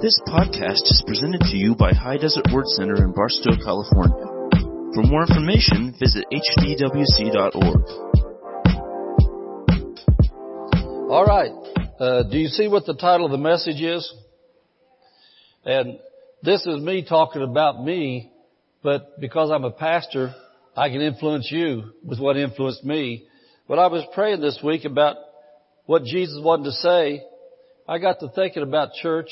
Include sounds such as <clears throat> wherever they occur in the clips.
This podcast is presented to you by High Desert Word Center in Barstow, California. For more information, visit hdwc.org. All right. Uh, do you see what the title of the message is? And this is me talking about me, but because I'm a pastor, I can influence you with what influenced me. But I was praying this week about what Jesus wanted to say. I got to thinking about church.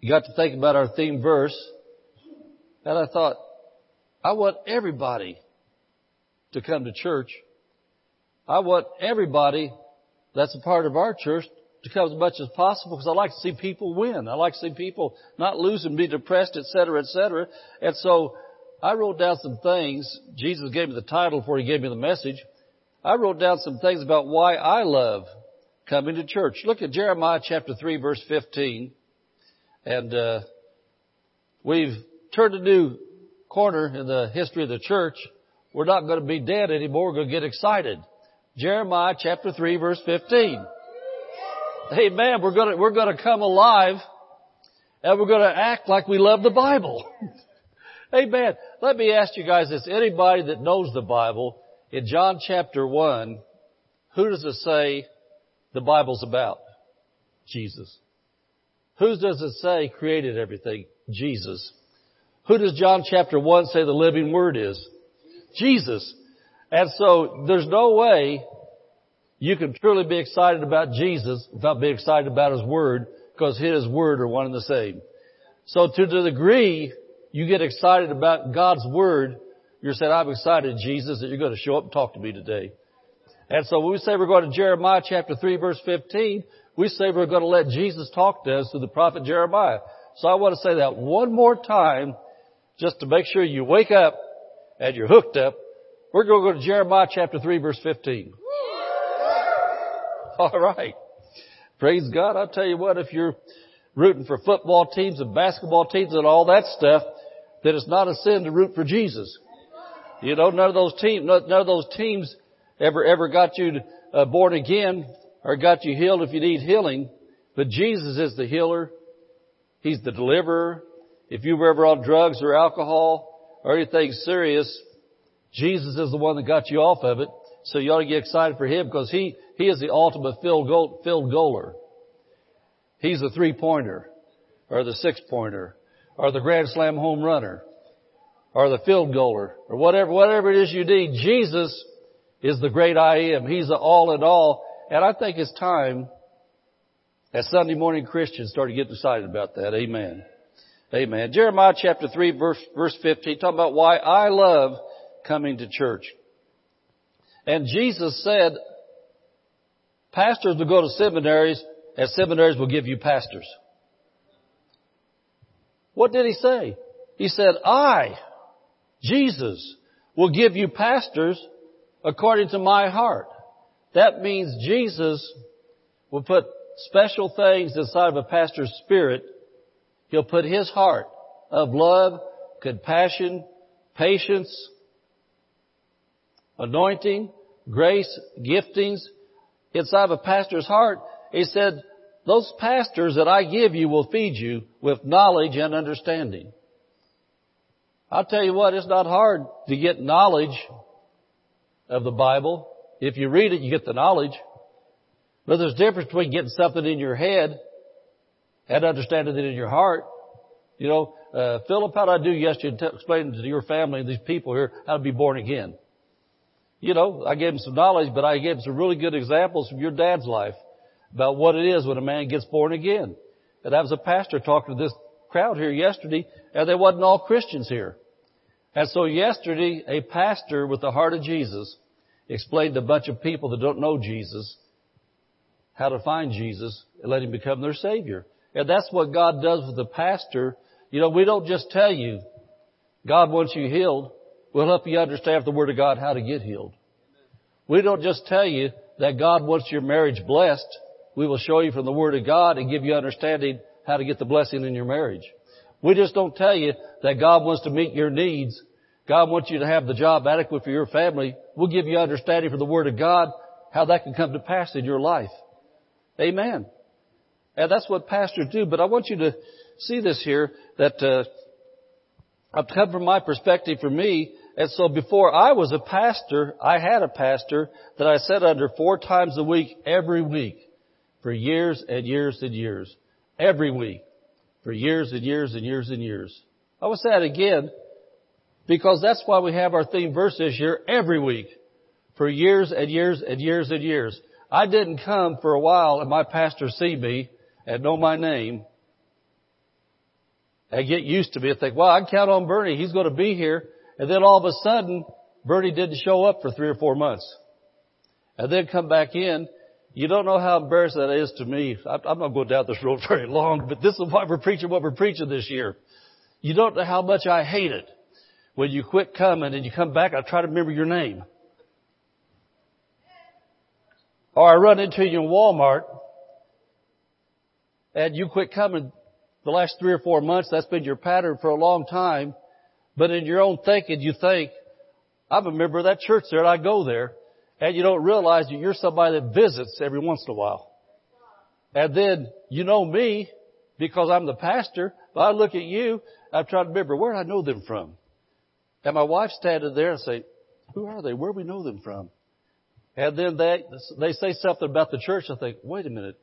You got to think about our theme verse. And I thought, I want everybody to come to church. I want everybody that's a part of our church to come as much as possible because I like to see people win. I like to see people not lose and be depressed, et cetera, et cetera. And so I wrote down some things. Jesus gave me the title before he gave me the message. I wrote down some things about why I love coming to church. Look at Jeremiah chapter 3 verse 15. And, uh, we've turned a new corner in the history of the church. We're not going to be dead anymore. We're going to get excited. Jeremiah chapter 3 verse 15. Amen. We're gonna, we're gonna come alive and we're gonna act like we love the Bible. <laughs> Amen. Let me ask you guys this. Anybody that knows the Bible, in John chapter 1, who does it say the Bible's about? Jesus. Who does it say created everything? Jesus. Who does John chapter 1 say the living word is? Jesus. And so there's no way you can truly be excited about Jesus without being excited about His Word because His Word are one and the same. So to the degree you get excited about God's Word, you're saying, I'm excited, Jesus, that you're going to show up and talk to me today. And so when we say we're going to Jeremiah chapter 3 verse 15, we say we're going to let Jesus talk to us through the prophet Jeremiah. So I want to say that one more time just to make sure you wake up and you're hooked up. We're going to go to Jeremiah chapter 3 verse 15. <laughs> All right. Praise God. I'll tell you what, if you're rooting for football teams and basketball teams and all that stuff, then it's not a sin to root for Jesus. You know, none of those teams, none of those teams ever, ever got you uh, born again or got you healed if you need healing. But Jesus is the healer. He's the deliverer. If you were ever on drugs or alcohol or anything serious, Jesus is the one that got you off of it. So you ought to get excited for Him because He, He is the ultimate field goal, field goaler. He's the three pointer or the six pointer or the grand slam home runner or the field goaler or whatever, whatever it is you need. Jesus is the great I am. He's the all in all. And I think it's time that Sunday morning Christians start to get excited about that. Amen. Amen. Jeremiah chapter 3 verse, verse 15 talking about why I love coming to church. And Jesus said, pastors will go to seminaries and seminaries will give you pastors. What did he say? He said, I, Jesus, will give you pastors according to my heart. That means Jesus will put special things inside of a pastor's spirit. He'll put his heart of love, compassion, patience, anointing, grace, giftings inside of a pastor's heart. He said, those pastors that I give you will feed you with knowledge and understanding. I'll tell you what, it's not hard to get knowledge of the Bible. If you read it, you get the knowledge. But there's a difference between getting something in your head and understanding it in your heart. You know, uh, Philip, how did I do yesterday t- explaining to your family and these people here how to be born again? You know, I gave them some knowledge, but I gave them some really good examples from your dad's life about what it is when a man gets born again. And I was a pastor talking to this crowd here yesterday, and they wasn't all Christians here. And so yesterday, a pastor with the heart of Jesus explained to a bunch of people that don't know Jesus how to find Jesus and let him become their Savior. And that's what God does with the pastor. You know, we don't just tell you, God wants you healed. We'll help you understand the Word of God how to get healed. We don't just tell you that God wants your marriage blessed. We will show you from the Word of God and give you understanding how to get the blessing in your marriage. We just don't tell you that God wants to meet your needs. God wants you to have the job adequate for your family. We'll give you understanding for the Word of God how that can come to pass in your life. Amen. And that's what pastors do. But I want you to see this here that uh, I've come from my perspective for me. And so before I was a pastor, I had a pastor that I sat under four times a week every week for years and years and years. Every week. For years and years and years and years. I will say that again because that's why we have our theme verse this year every week. For years and years and years and years. I didn't come for a while and my pastor see me and know my name and get used to me and think, well, I can count on Bernie. He's going to be here. And then all of a sudden, Bernie didn't show up for three or four months. And then come back in. You don't know how embarrassing that is to me. I'm not going down this road <laughs> very long, but this is why we're preaching what we're preaching this year. You don't know how much I hate it. When you quit coming and you come back, I try to remember your name. Or I run into you in Walmart and you quit coming the last three or four months. That's been your pattern for a long time. But in your own thinking, you think, I'm a member of that church there and I go there. And you don't realize that you're somebody that visits every once in a while. And then you know me because I'm the pastor, but I look at you, I'm trying to remember where I know them from? And my wife standing there and say, who are they? Where do we know them from? And then they, they say something about the church. I think, wait a minute.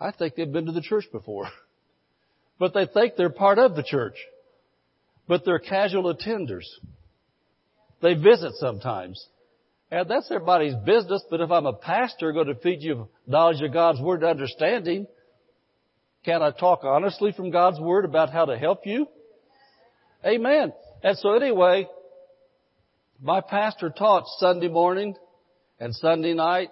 I think they've been to the church before. <laughs> but they think they're part of the church. But they're casual attenders. They visit sometimes. And that's everybody's business, but if I'm a pastor going to feed you knowledge of God's Word and understanding, can I talk honestly from God's Word about how to help you? Amen. And so anyway, my pastor taught Sunday morning and Sunday night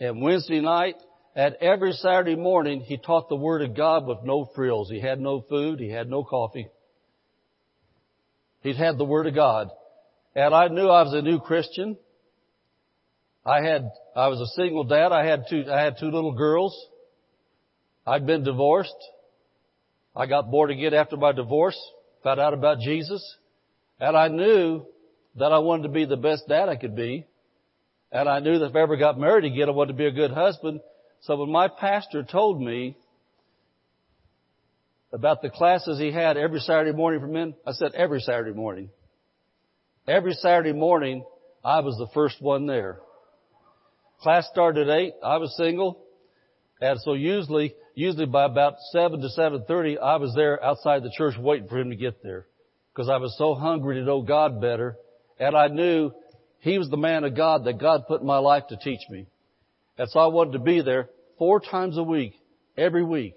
and Wednesday night and every Saturday morning he taught the Word of God with no frills. He had no food. He had no coffee. He'd had the Word of God. And I knew I was a new Christian. I had, I was a single dad. I had two, I had two little girls. I'd been divorced. I got born again after my divorce, found out about Jesus, and I knew that I wanted to be the best dad I could be. And I knew that if I ever got married again, I wanted to be a good husband. So when my pastor told me about the classes he had every Saturday morning for men, I said every Saturday morning. Every Saturday morning, I was the first one there. Class started at 8. I was single. And so usually, usually by about 7 to 7.30, I was there outside the church waiting for him to get there. Because I was so hungry to know God better. And I knew he was the man of God that God put in my life to teach me. And so I wanted to be there four times a week, every week,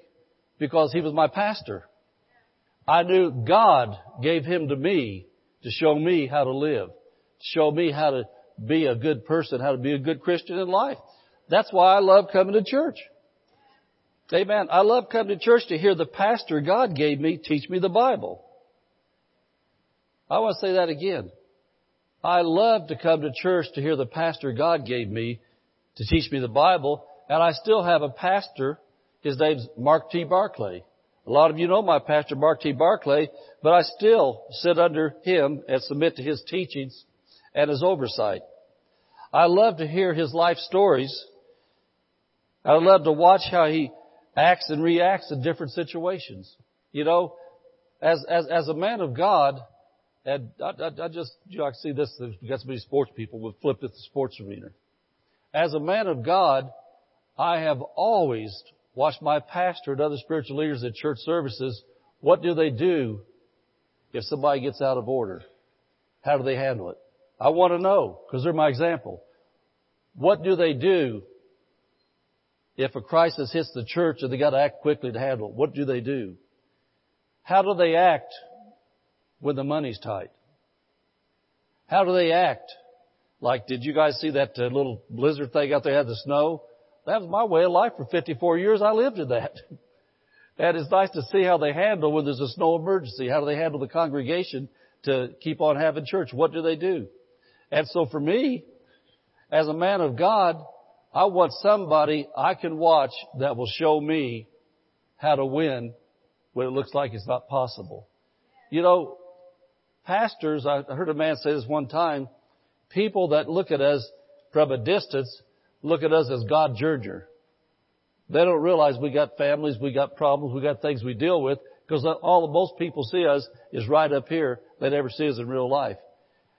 because he was my pastor. I knew God gave him to me to show me how to live, show me how to be a good person, how to be a good Christian in life. That's why I love coming to church. Amen. I love coming to church to hear the pastor God gave me teach me the Bible. I want to say that again. I love to come to church to hear the pastor God gave me to teach me the Bible, and I still have a pastor. His name's Mark T. Barclay. A lot of you know my pastor, Mark T. Barclay, but I still sit under him and submit to his teachings and his oversight. I love to hear his life stories. I love to watch how he acts and reacts in different situations. You know, as, as, as a man of God, and I, I, I just, you know, I see this, there's got so many sports people would flip at the sports arena. As a man of God, I have always watched my pastor and other spiritual leaders at church services. What do they do if somebody gets out of order? How do they handle it? I want to know, because they're my example. What do they do if a crisis hits the church and they got to act quickly to handle it? What do they do? How do they act when the money's tight? How do they act? Like, did you guys see that uh, little blizzard thing out there had the snow? That was my way of life for 54 years. I lived in that. <laughs> and it's nice to see how they handle when there's a snow emergency. How do they handle the congregation to keep on having church? What do they do? And so for me, as a man of God, I want somebody I can watch that will show me how to win when it looks like it's not possible. You know, pastors, I heard a man say this one time, people that look at us from a distance look at us as God judger. They don't realize we got families, we got problems, we got things we deal with, because all the most people see us is right up here. They never see us in real life.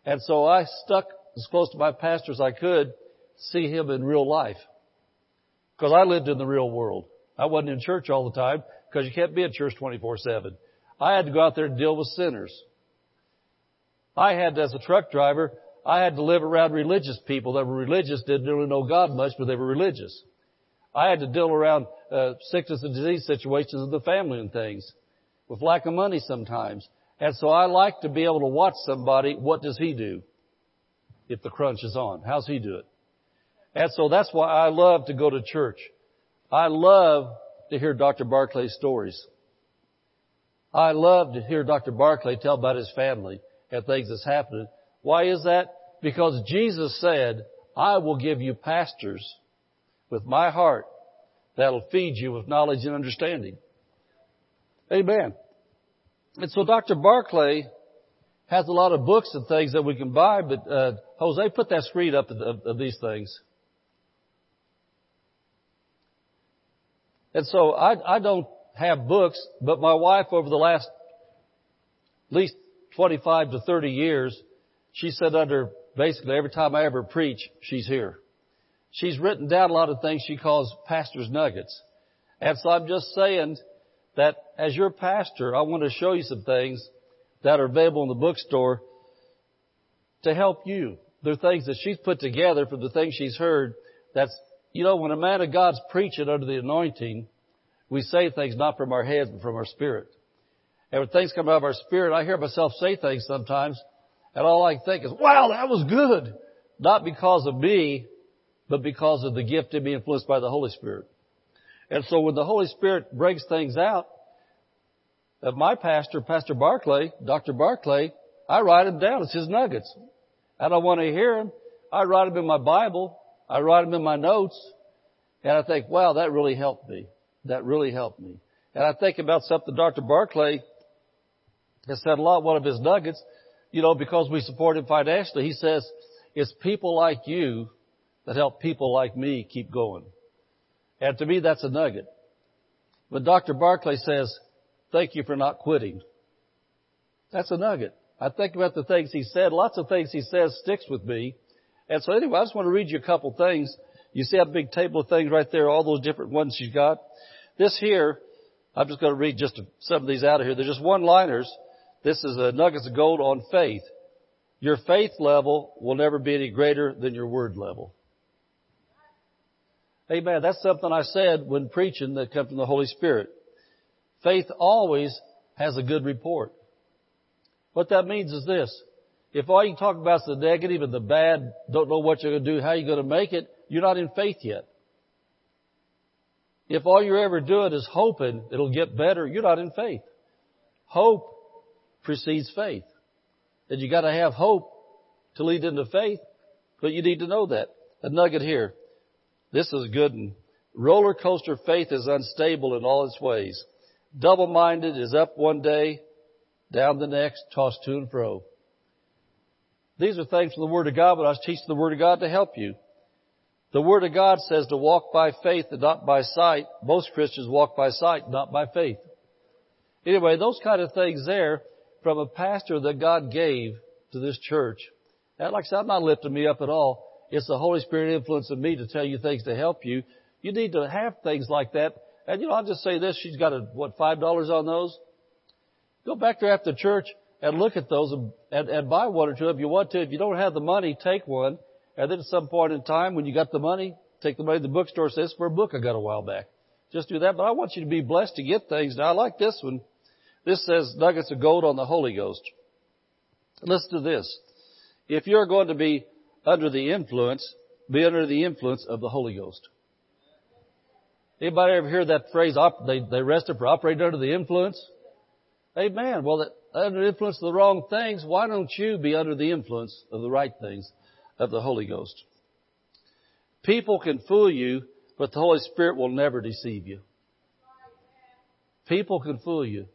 And so I stuck as close to my pastor as I could, see him in real life. Because I lived in the real world. I wasn't in church all the time, because you can't be in church 24-7. I had to go out there and deal with sinners. I had, as a truck driver, I had to live around religious people that were religious, didn't really know God much, but they were religious. I had to deal around uh, sickness and disease situations in the family and things, with lack of money sometimes. And so I like to be able to watch somebody. What does he do? If the crunch is on, how's he do it? And so that's why I love to go to church. I love to hear Dr. Barclay's stories. I love to hear Dr. Barclay tell about his family and things that's happening. Why is that? Because Jesus said, I will give you pastors with my heart that'll feed you with knowledge and understanding. Amen. And so Dr. Barclay has a lot of books and things that we can buy, but uh, Jose, put that screen up of, of, these things. And so I, I don't have books, but my wife over the last at least 25 to 30 years, she said under basically every time I ever preach, she's here. She's written down a lot of things she calls pastor's nuggets. And so I'm just saying that as your pastor, I want to show you some things that are available in the bookstore to help you. They're things that she's put together from the things she's heard. That's, you know, when a man of God's preaching under the anointing, we say things not from our heads, but from our spirit. And when things come out of our spirit, I hear myself say things sometimes, and all I think is, wow, that was good. Not because of me, but because of the gift in me influenced by the Holy Spirit. And so when the Holy Spirit brings things out, of my pastor, Pastor Barclay, Dr. Barclay, I write them down. It's his nuggets. I don't want to hear them. I write them in my Bible. I write them in my notes. And I think, wow, that really helped me. That really helped me. And I think about something Dr. Barclay has said a lot, one of his nuggets, you know, because we support him financially, he says, it's people like you that help people like me keep going. And to me, that's a nugget. But Dr. Barclay says, thank you for not quitting. That's a nugget. I think about the things he said. Lots of things he says sticks with me. And so anyway, I just want to read you a couple things. You see that big table of things right there, all those different ones she's got. This here, I'm just going to read just some of these out of here. They're just one-liners. This is a nuggets of gold on faith. Your faith level will never be any greater than your word level. Amen. That's something I said when preaching that come from the Holy Spirit. Faith always has a good report. What that means is this. If all you talk about is the negative and the bad, don't know what you're going to do, how you're going to make it, you're not in faith yet. If all you're ever doing is hoping it'll get better, you're not in faith. Hope precedes faith. And you gotta have hope to lead into faith, but you need to know that. A nugget here. This is good. Roller coaster faith is unstable in all its ways. Double-minded is up one day, down the next, tossed to and fro. These are things from the Word of God, but I was teaching the Word of God to help you. The Word of God says to walk by faith and not by sight. Most Christians walk by sight, not by faith. Anyway, those kind of things there from a pastor that God gave to this church. And like I said, I'm not lifting me up at all. It's the Holy Spirit influencing me to tell you things to help you. You need to have things like that. And you know, I'll just say this, she's got a, what, five dollars on those? Go back there after church and look at those and, and, and buy one or two if you want to. If you don't have the money, take one. And then at some point in time, when you got the money, take the money to the bookstore, says for a book I got a while back. Just do that. But I want you to be blessed to get things. Now I like this one. This says nuggets of gold on the Holy Ghost. Listen to this. If you're going to be under the influence, be under the influence of the Holy Ghost. Anybody ever hear that phrase, they, they arrested for operating under the influence? Amen. Well, that, under the influence of the wrong things, why don't you be under the influence of the right things of the Holy Ghost? People can fool you, but the Holy Spirit will never deceive you. People can fool you.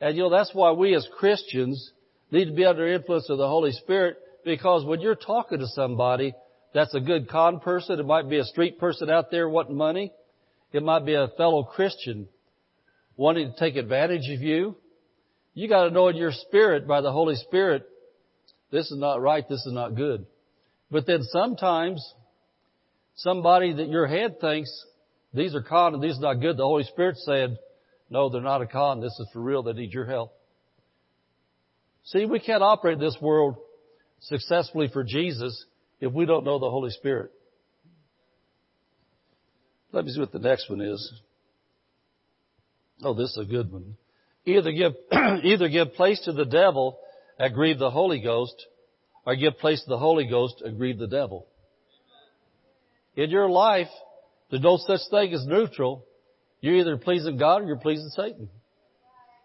And you know, that's why we as Christians need to be under the influence of the Holy Spirit because when you're talking to somebody that's a good con person, it might be a street person out there wanting money, It might be a fellow Christian wanting to take advantage of you. You got to know in your spirit, by the Holy Spirit, this is not right, this is not good. But then sometimes, somebody that your head thinks, these are con and these are not good, the Holy Spirit said, no, they're not a con, this is for real, they need your help. See, we can't operate this world successfully for Jesus if we don't know the Holy Spirit. Let me see what the next one is. Oh, this is a good one. Either give, <clears throat> either give place to the devil and grieve the Holy Ghost, or give place to the Holy Ghost and grieve the devil. In your life, there's no such thing as neutral. You're either pleasing God or you're pleasing Satan.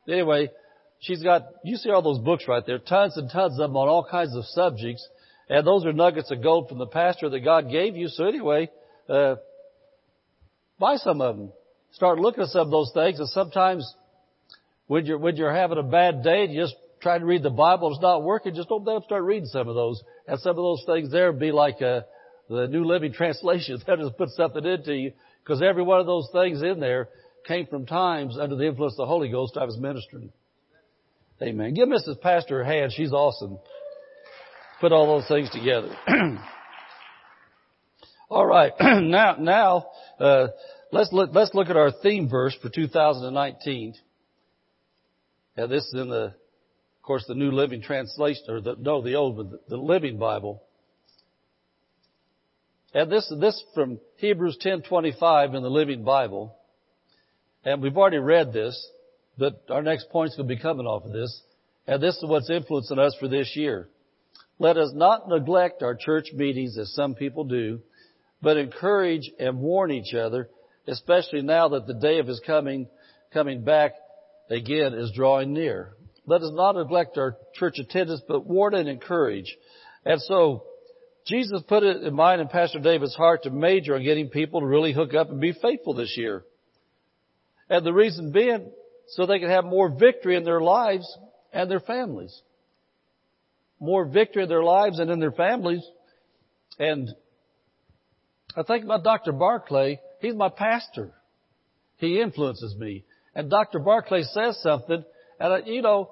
Anyway, she's got, you see all those books right there, tons and tons of them on all kinds of subjects. And those are nuggets of gold from the pastor that God gave you. So anyway, uh, buy some of them. Start looking at some of those things. And sometimes when you're, when you're having a bad day and you just try to read the Bible, it's not working, just open up start reading some of those. And some of those things there would be like, uh, the New Living <laughs> Translation. That just put something into you. Because every one of those things in there came from times under the influence of the Holy Ghost I was ministering. Amen. Give Mrs. Pastor a hand. She's awesome. Put all those things together. <clears throat> all right. <clears throat> now, now, uh, let's look, let's look at our theme verse for 2019. Yeah, this is in the, of course, the New Living Translation, or the, no, the old one, the Living Bible. And this, this from Hebrews 10:25 in the Living Bible. And we've already read this. But our next point's going to be coming off of this. And this is what's influencing us for this year. Let us not neglect our church meetings as some people do, but encourage and warn each other, especially now that the day of his coming, coming back again is drawing near. Let us not neglect our church attendance, but warn and encourage. And so, Jesus put it in mind in Pastor David's heart to major on getting people to really hook up and be faithful this year. And the reason being, so they can have more victory in their lives and their families. More victory in their lives and in their families. And I think about Dr. Barclay. He's my pastor. He influences me. And Dr. Barclay says something, and I, you know,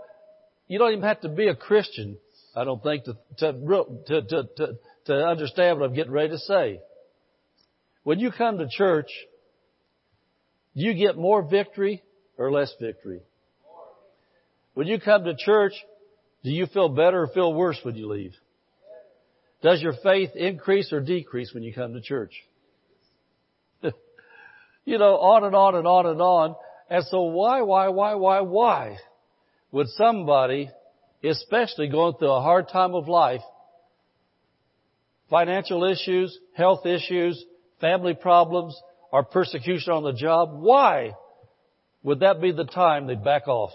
you don't even have to be a Christian, I don't think, to, to, to, to, to understand what I'm getting ready to say. When you come to church, you get more victory or less victory? When you come to church, do you feel better or feel worse when you leave? Does your faith increase or decrease when you come to church? <laughs> you know, on and on and on and on. And so why, why, why, why, why would somebody, especially going through a hard time of life, financial issues, health issues, family problems, or persecution on the job, why would that be the time they'd back off?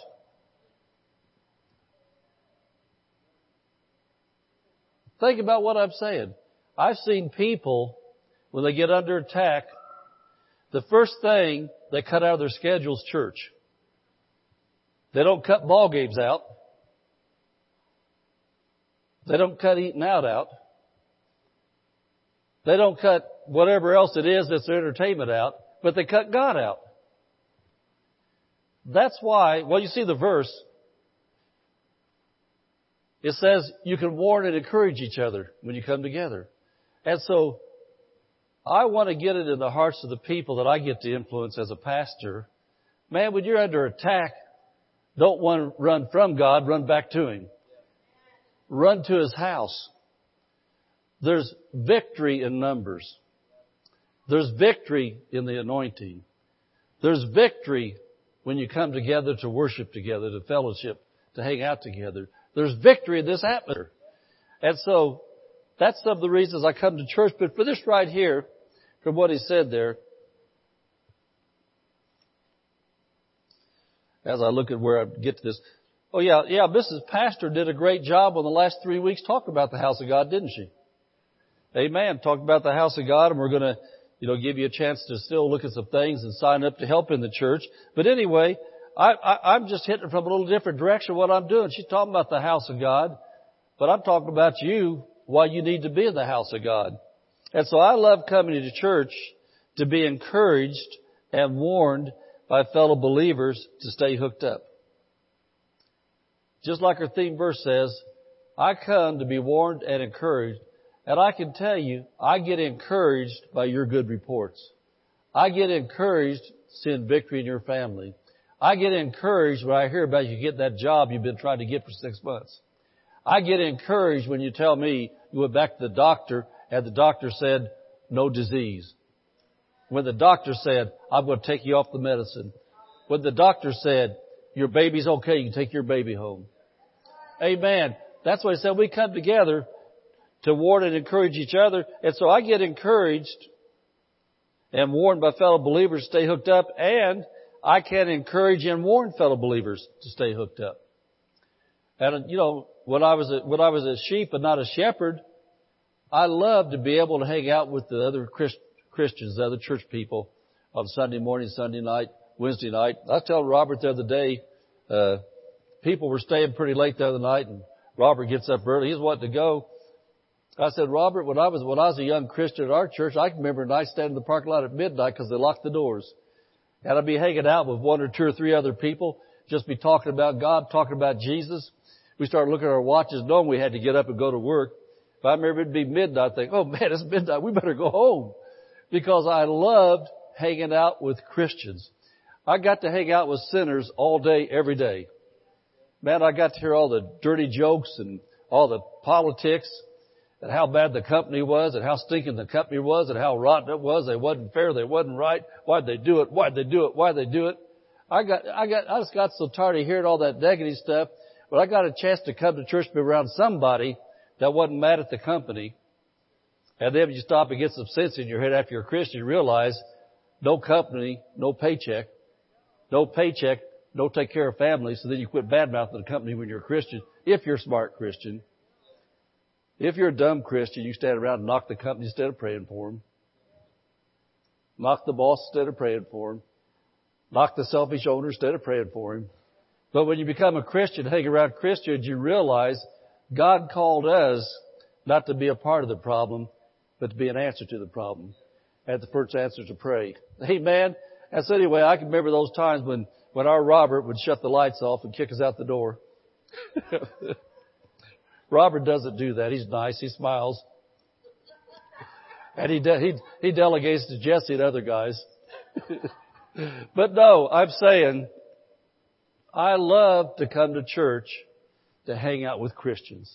Think about what I'm saying. I've seen people, when they get under attack, the first thing they cut out of their schedule is church. They don't cut ball games out. They don't cut eating out out. They don't cut whatever else it is that's their entertainment out, but they cut God out. That's why, well, you see the verse. It says you can warn and encourage each other when you come together. And so, I want to get it in the hearts of the people that I get to influence as a pastor. Man, when you're under attack, don't want to run from God, run back to Him. Run to His house. There's victory in numbers. There's victory in the anointing. There's victory when you come together to worship together, to fellowship, to hang out together. There's victory in this atmosphere. And so, that's some of the reasons I come to church. But for this right here, from what he said there, as I look at where I get to this, oh yeah, yeah, Mrs. Pastor did a great job on the last three weeks talking about the house of God, didn't she? Amen. Talked about the house of God and we're going to you know, give you a chance to still look at some things and sign up to help in the church. But anyway, I, I, I'm just hitting from a little different direction what I'm doing. She's talking about the house of God, but I'm talking about you, why you need to be in the house of God. And so I love coming to church to be encouraged and warned by fellow believers to stay hooked up. Just like our theme verse says, I come to be warned and encouraged, and I can tell you, I get encouraged by your good reports. I get encouraged seeing victory in your family. I get encouraged when I hear about you get that job you've been trying to get for six months. I get encouraged when you tell me you went back to the doctor and the doctor said, no disease. When the doctor said, I'm going to take you off the medicine. When the doctor said, your baby's okay, you can take your baby home. Amen. That's why I said we come together to warn and encourage each other. And so I get encouraged and warned by fellow believers to stay hooked up and I can encourage and warn fellow believers to stay hooked up. And you know, when I was a, when I was a sheep and not a shepherd, I loved to be able to hang out with the other Christ, Christians, the other church people on Sunday morning, Sunday night, Wednesday night. I tell Robert the other day, uh, people were staying pretty late the other night and Robert gets up early. He's wanting to go. I said, Robert, when I was, when I was a young Christian at our church, I can remember a night standing in the parking lot at midnight because they locked the doors. And I'd be hanging out with one or two or three other people, just be talking about God, talking about Jesus. We started looking at our watches, knowing we had to get up and go to work. If I remember it'd be midnight, I think, oh man, it's midnight, we better go home. Because I loved hanging out with Christians. I got to hang out with sinners all day, every day. Man, I got to hear all the dirty jokes and all the politics and how bad the company was and how stinking the company was and how rotten it was. They wasn't fair. They wasn't right. Why'd they do it? Why'd they do it? Why'd they do it? I got, I got, I just got so tired of hearing all that negative stuff. But I got a chance to come to church, to be around somebody that wasn't mad at the company. And then you stop and get some sense in your head after you're a Christian, you realize no company, no paycheck, no paycheck, no take care of family. So then you quit bad mouthing the company when you're a Christian, if you're a smart Christian. If you're a dumb Christian, you stand around and knock the company instead of praying for them. Knock the boss instead of praying for him. Knock the selfish owner instead of praying for him. But when you become a Christian, hang around Christians, you realize God called us not to be a part of the problem, but to be an answer to the problem. And the first answer to pray. Amen. And so anyway, I can remember those times when, when our Robert would shut the lights off and kick us out the door. <laughs> Robert doesn't do that. He's nice. He smiles. And he, de- he, he delegates to Jesse and other guys. <laughs> but no, I'm saying, I love to come to church to hang out with Christians.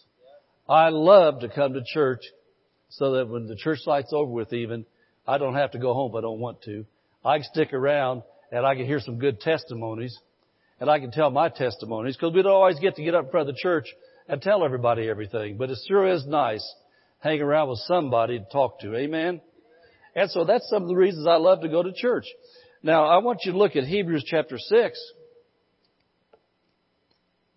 I love to come to church so that when the church light's over with even, I don't have to go home if I don't want to. I can stick around and I can hear some good testimonies and I can tell my testimonies because we don't always get to get up in front of the church and tell everybody everything. But it sure is nice hanging around with somebody to talk to. Amen? And so that's some of the reasons I love to go to church. Now, I want you to look at Hebrews chapter 6,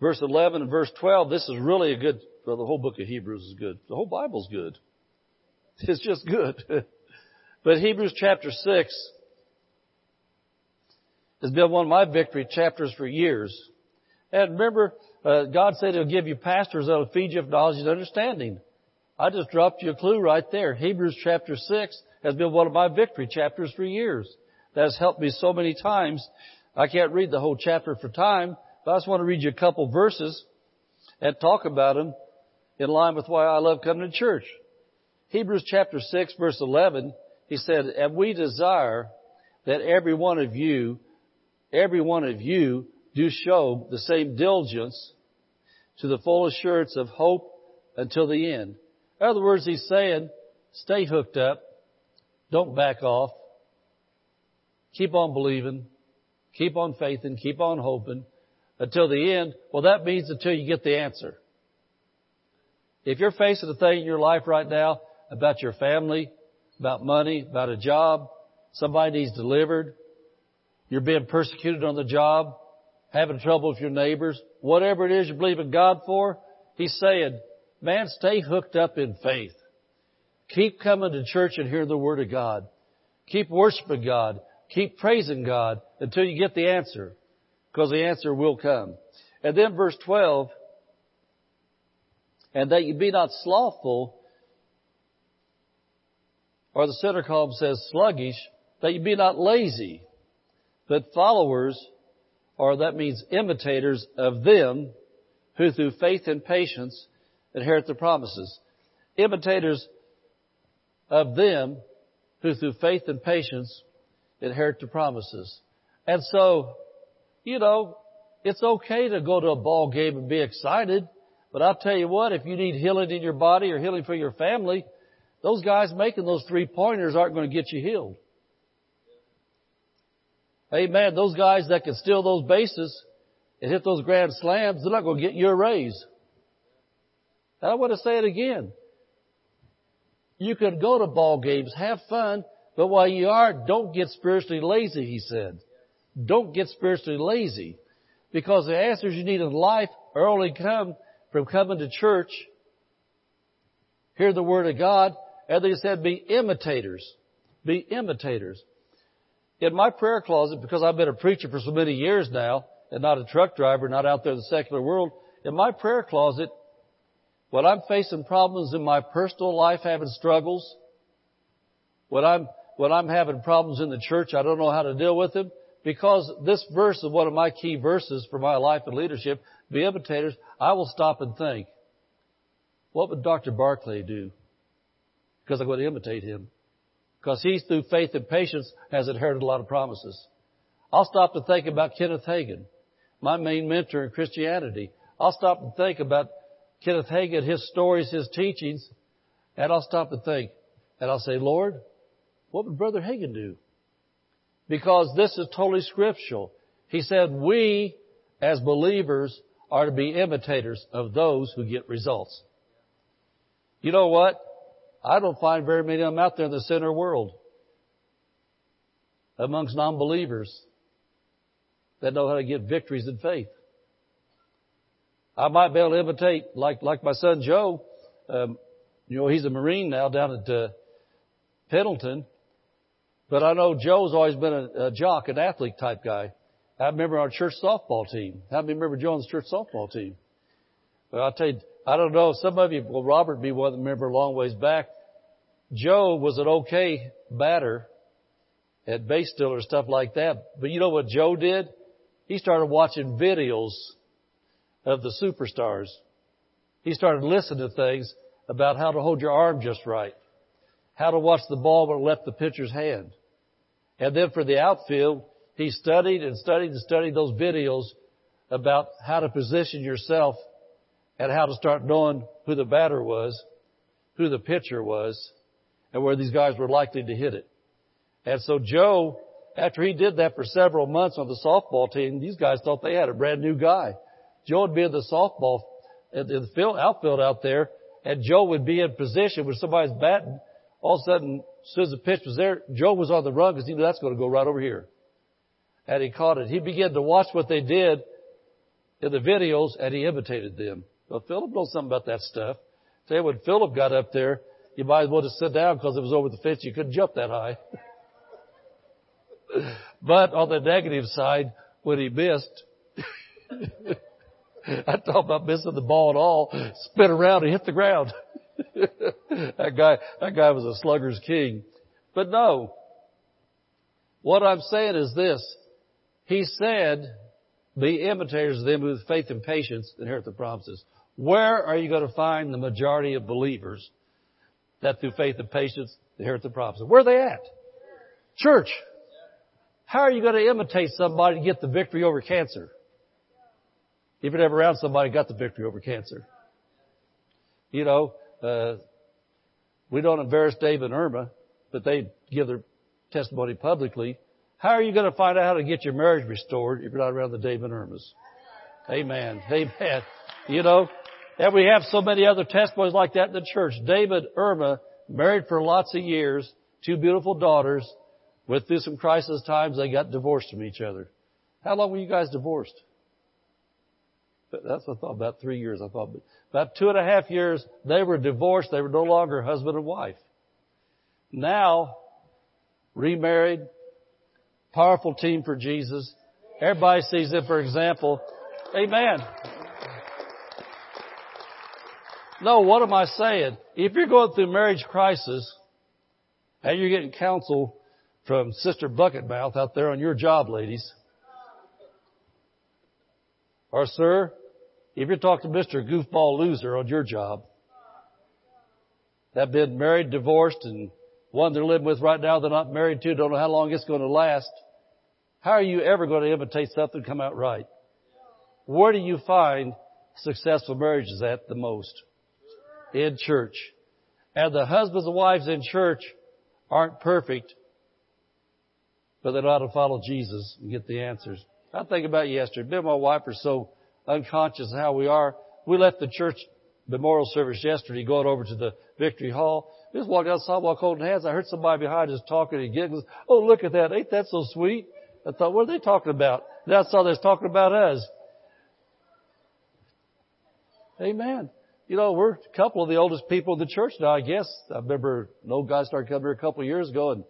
verse 11 and verse 12. This is really a good, well, the whole book of Hebrews is good. The whole Bible's good. <laughs> It's just good. <laughs> but Hebrews chapter 6 has been one of my victory chapters for years. And remember, uh, God said He'll give you pastors that'll feed you with knowledge and understanding. I just dropped you a clue right there. Hebrews chapter 6 has been one of my victory chapters for years. That has helped me so many times. I can't read the whole chapter for time, but I just want to read you a couple verses and talk about them in line with why I love coming to church. Hebrews chapter 6 verse 11, he said, and we desire that every one of you, every one of you do show the same diligence to the full assurance of hope until the end. In other words, he's saying, stay hooked up. Don't back off. Keep on believing. Keep on faithing. Keep on hoping until the end. Well, that means until you get the answer. If you're facing a thing in your life right now about your family, about money, about a job, somebody needs delivered, you're being persecuted on the job, having trouble with your neighbors, whatever it is you believe in God for, He's saying, man, stay hooked up in faith. Keep coming to church and hear the Word of God. Keep worshiping God. Keep praising God until you get the answer. Because the answer will come. And then verse 12, and that you be not slothful, or the center column says sluggish, that you be not lazy. but followers, or that means imitators of them who through faith and patience inherit the promises. Imitators of them who through faith and patience inherit the promises. And so, you know, it's okay to go to a ball game and be excited, but I'll tell you what, if you need healing in your body or healing for your family, those guys making those three pointers aren't going to get you healed. Amen. Those guys that can steal those bases and hit those grand slams, they're not going to get your raise. And I want to say it again. You can go to ball games, have fun, but while you are, don't get spiritually lazy, he said. Don't get spiritually lazy. Because the answers you need in life are only come from coming to church, hear the Word of God, and they said be imitators. Be imitators. In my prayer closet, because I've been a preacher for so many years now, and not a truck driver, not out there in the secular world, in my prayer closet, when I'm facing problems in my personal life, having struggles, when I'm, when I'm having problems in the church, I don't know how to deal with them, because this verse is one of my key verses for my life and leadership, be imitators, I will stop and think, what would Dr. Barclay do? Because I'm going to imitate him. Because he, through faith and patience, has inherited a lot of promises. I'll stop to think about Kenneth Hagin, my main mentor in Christianity. I'll stop and think about Kenneth Hagin, his stories, his teachings, and I'll stop and think. And I'll say, Lord, what would Brother Hagin do? because this is totally scriptural. He said, we as believers are to be imitators of those who get results. You know what? I don't find very many of them out there in the center world amongst non-believers that know how to get victories in faith. I might be able to imitate, like like my son Joe. Um, you know, he's a Marine now down at uh, Pendleton, but I know Joe's always been a, a jock, an athlete type guy. I remember our church softball team. How many remember Joe's church softball team? Well, I'll tell you, I don't know, some of you, well, Robert be one remember a long ways back. Joe was an okay batter at base stealer, stuff like that. But you know what Joe did? He started watching videos of the superstars. He started listening to things about how to hold your arm just right, how to watch the ball when it left the pitcher's hand. And then for the outfield, he studied and studied and studied those videos about how to position yourself and how to start knowing who the batter was, who the pitcher was, and where these guys were likely to hit it. And so Joe, after he did that for several months on the softball team, these guys thought they had a brand new guy. Joe would be in the softball, in the field, outfield out there, and Joe would be in position when somebody's batting. All of a sudden, as soon as the pitch was there, Joe was on the run because he knew that's going to go right over here. And he caught it. He began to watch what they did in the videos and he imitated them. Well, Philip knows something about that stuff. You when Philip got up there, you might as well just sit down because it was over the fence. You couldn't jump that high. <laughs> but on the negative side, when he missed, <laughs> I talk about missing the ball at all, spin around and hit the ground. <laughs> that guy, that guy was a slugger's king. But no. What I'm saying is this. He said, be imitators of them who with faith and patience inherit the promises. Where are you going to find the majority of believers that through faith and patience inherit the promises? Where are they at? Church. How are you going to imitate somebody to get the victory over cancer? If you're never around somebody got the victory over cancer. You know, uh, we don't embarrass Dave and Irma, but they give their testimony publicly. How are you going to find out how to get your marriage restored if you're not around the Dave and Irmas? Amen. Amen. You know, and we have so many other testimonies like that in the church. David, Irma, married for lots of years, two beautiful daughters. With through some crisis times, they got divorced from each other. How long were you guys divorced? That's what I thought, about three years, I thought. About two and a half years, they were divorced. They were no longer husband and wife. Now, remarried, powerful team for Jesus. Everybody sees it for example. Amen. No, what am I saying? If you're going through marriage crisis and you're getting counsel from Sister Bucketmouth out there on your job, ladies. Or sir, if you're talking to Mr. Goofball Loser on your job, that been married, divorced, and one they're living with right now they're not married to, don't know how long it's going to last. How are you ever going to imitate something come out right? Where do you find successful marriages at the most? In church. And the husbands and wives in church aren't perfect, but they know how to follow Jesus and get the answers. I think about yesterday. Me and my wife are so unconscious of how we are. We left the church memorial service yesterday going over to the Victory Hall. Just walked out the sidewalk holding hands. I heard somebody behind us talking and giggling. Oh, look at that. Ain't that so sweet? I thought, what are they talking about? Then I saw they was talking about us. Amen. You know, we're a couple of the oldest people in the church now, I guess. I remember an old guy started coming here a couple of years ago and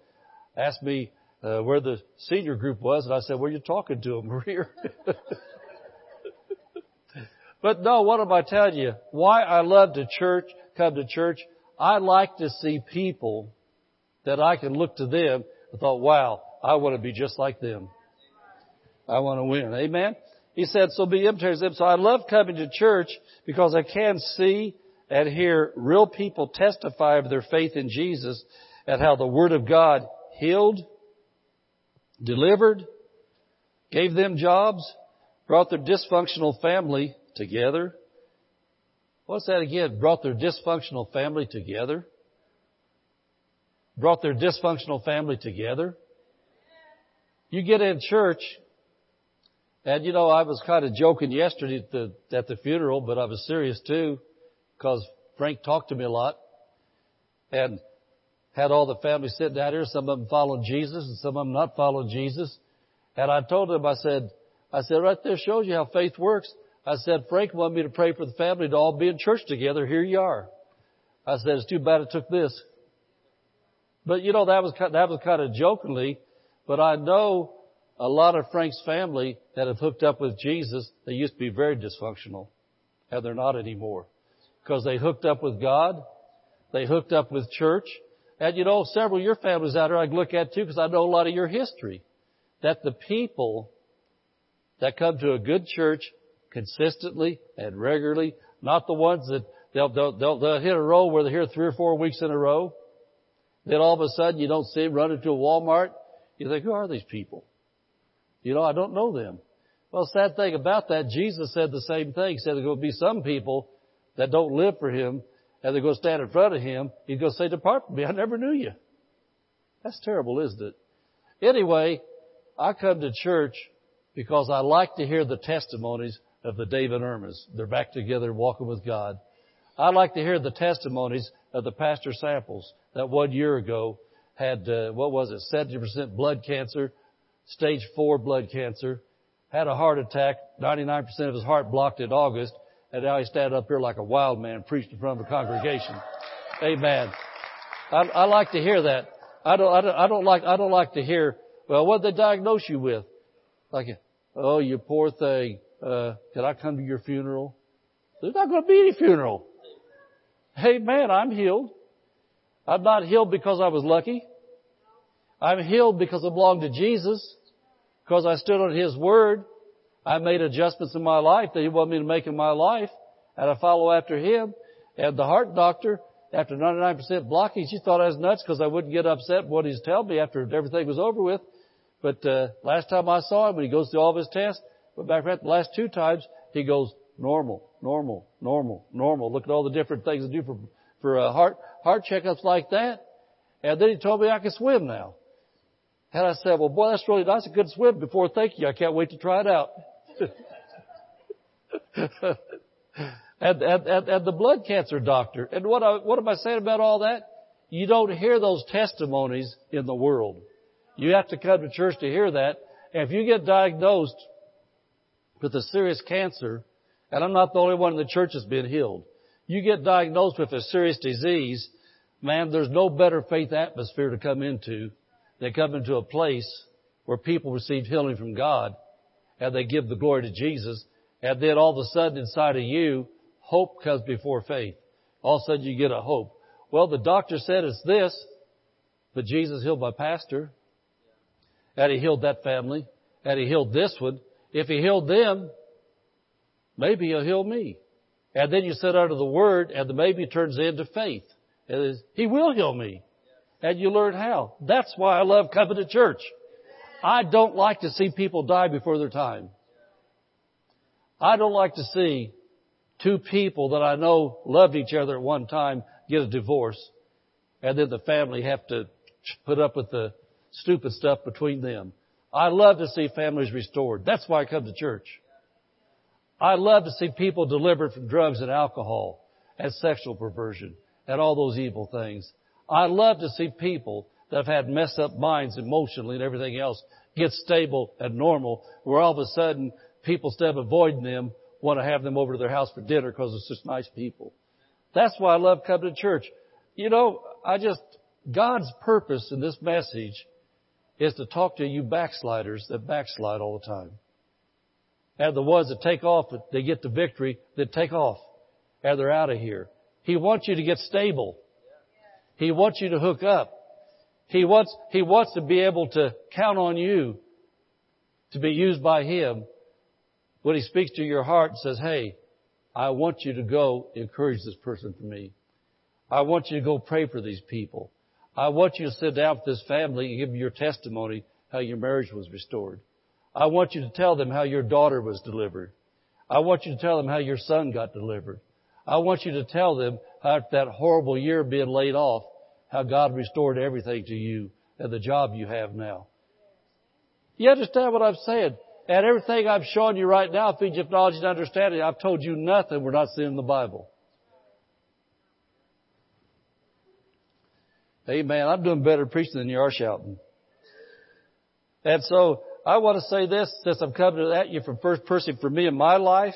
asked me uh, where the senior group was, and I said, "Where are talking to them? We're here." <laughs> but no, what am I telling you? Why I love to church, come to church. I like to see people that I can look to them and thought, "Wow, I want to be just like them. I want to win." Amen. He said, "So be imitators them." So I love coming to church because I can see and hear real people testify of their faith in Jesus and how the Word of God healed, delivered, gave them jobs, brought their dysfunctional family together. What's that again? Brought their dysfunctional family together. Brought their dysfunctional family together. You get in church, and you know, I was kind of joking yesterday at the, at the funeral, but I was serious too, because Frank talked to me a lot. And had all the family sitting down here, some of them following Jesus and some of them not following Jesus. And I told them, I said, I said, right there shows you how faith works. I said, Frank wanted me to pray for the family to all be in church together. Here you are. I said, it's too bad it took this. But you know, that was, that was kind of jokingly, but I know a lot of Frank's family that have hooked up with Jesus, they used to be very dysfunctional. And they're not anymore. Because they hooked up with God. They hooked up with church. And you know, several of your families out there I look at too because I know a lot of your history. That the people that come to a good church consistently and regularly, not the ones that they'll, they'll, they'll, they'll hit a row where they're here three or four weeks in a row. Then all of a sudden you don't see them run into a Walmart. You think, who are these people? You know, I don't know them. Well, sad thing about that, Jesus said the same thing. He said going to be some people that don't live for Him and they're going to stand in front of him, he's going to say, depart from me, I never knew you. That's terrible, isn't it? Anyway, I come to church because I like to hear the testimonies of the David Irmas. They're back together walking with God. I like to hear the testimonies of the Pastor Samples that one year ago had, uh, what was it, 70% blood cancer, stage four blood cancer, had a heart attack, 99% of his heart blocked in August, and now he stand up here like a wild man preaching in front of a congregation. Amen. I, I like to hear that. I don't, I don't, I don't like, I don't like to hear, well, what did they diagnose you with? Like, oh, you poor thing. Uh, can I come to your funeral? There's not going to be any funeral. Hey man, I'm healed. I'm not healed because I was lucky. I'm healed because I belong to Jesus, because I stood on His Word, I made adjustments in my life that He wanted me to make in my life, and I follow after Him. And the heart doctor, after 99% blockage, he thought I was nuts because I wouldn't get upset what he's telling me after everything was over with. But uh, last time I saw him, when he goes through all of his tests, but back the last two times, he goes normal, normal, normal, normal. Look at all the different things to do for for uh, heart heart checkups like that. And then he told me I can swim now. And I said, well, boy, that's really nice. I couldn't swim before. Thank you. I can't wait to try it out. <laughs> and, and, and, and the blood cancer doctor. And what, I, what am I saying about all that? You don't hear those testimonies in the world. You have to come to church to hear that. And if you get diagnosed with a serious cancer, and I'm not the only one in the church that's been healed, you get diagnosed with a serious disease, man, there's no better faith atmosphere to come into than come into a place where people receive healing from God and they give the glory to Jesus. And then all of a sudden inside of you, hope comes before faith. All of a sudden you get a hope. Well, the doctor said it's this, but Jesus healed my pastor. and He healed that family, and He healed this one. If He healed them, maybe He'll heal me. And then you sit under the Word, and the maybe turns into faith. And he will heal me. And you learn how. That's why I love coming to church. I don't like to see people die before their time. I don't like to see two people that I know loved each other at one time get a divorce and then the family have to put up with the stupid stuff between them. I love to see families restored. That's why I come to church. I love to see people delivered from drugs and alcohol and sexual perversion and all those evil things. I love to see people that have had messed up minds emotionally and everything else get stable and normal where all of a sudden people instead of avoiding them want to have them over to their house for dinner because it's just nice people. That's why I love coming to church. You know, I just, God's purpose in this message is to talk to you backsliders that backslide all the time. And the ones that take off, they get the victory, that take off. And they're out of here. He wants you to get stable. He wants you to hook up. He wants, He wants to be able to count on you to be used by Him when He speaks to your heart and says, hey, I want you to go encourage this person for me. I want you to go pray for these people. I want you to sit down with this family and give them your testimony how your marriage was restored. I want you to tell them how your daughter was delivered. I want you to tell them how your son got delivered. I want you to tell them how that horrible year being laid off, how God restored everything to you and the job you have now. You understand what I'm saying? And everything I'm showing you right now, feeds you knowledge and understanding. I've told you nothing we're not seeing in the Bible. Amen. I'm doing better preaching than you are shouting. And so I want to say this since I'm coming at you from first person for me in my life.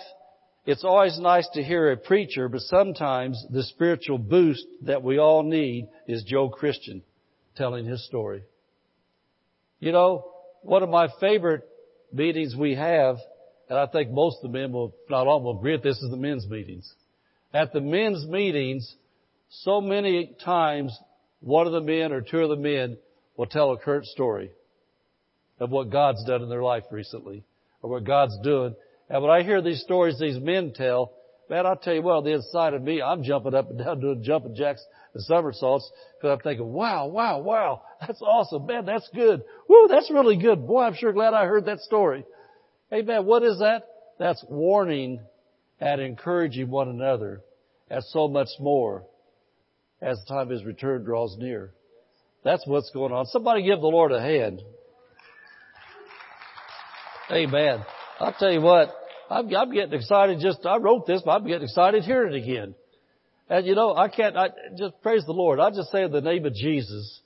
It's always nice to hear a preacher, but sometimes the spiritual boost that we all need is Joe Christian telling his story. You know, one of my favorite meetings we have, and I think most of the men will, not all will agree this, is the men's meetings. At the men's meetings, so many times one of the men or two of the men will tell a current story of what God's done in their life recently or what God's doing. And when I hear these stories these men tell, man, I'll tell you what, on the inside of me, I'm jumping up and down doing jumping jacks and somersaults because I'm thinking, wow, wow, wow, that's awesome. Man, that's good. Woo, that's really good. Boy, I'm sure glad I heard that story. Hey man, what is that? That's warning and encouraging one another and so much more as the time of His return draws near. That's what's going on. Somebody give the Lord a hand. Amen. I'll tell you what, I'm, I'm getting excited just, I wrote this, but I'm getting excited hearing it again. And you know, I can't, I just praise the Lord. I just say in the name of Jesus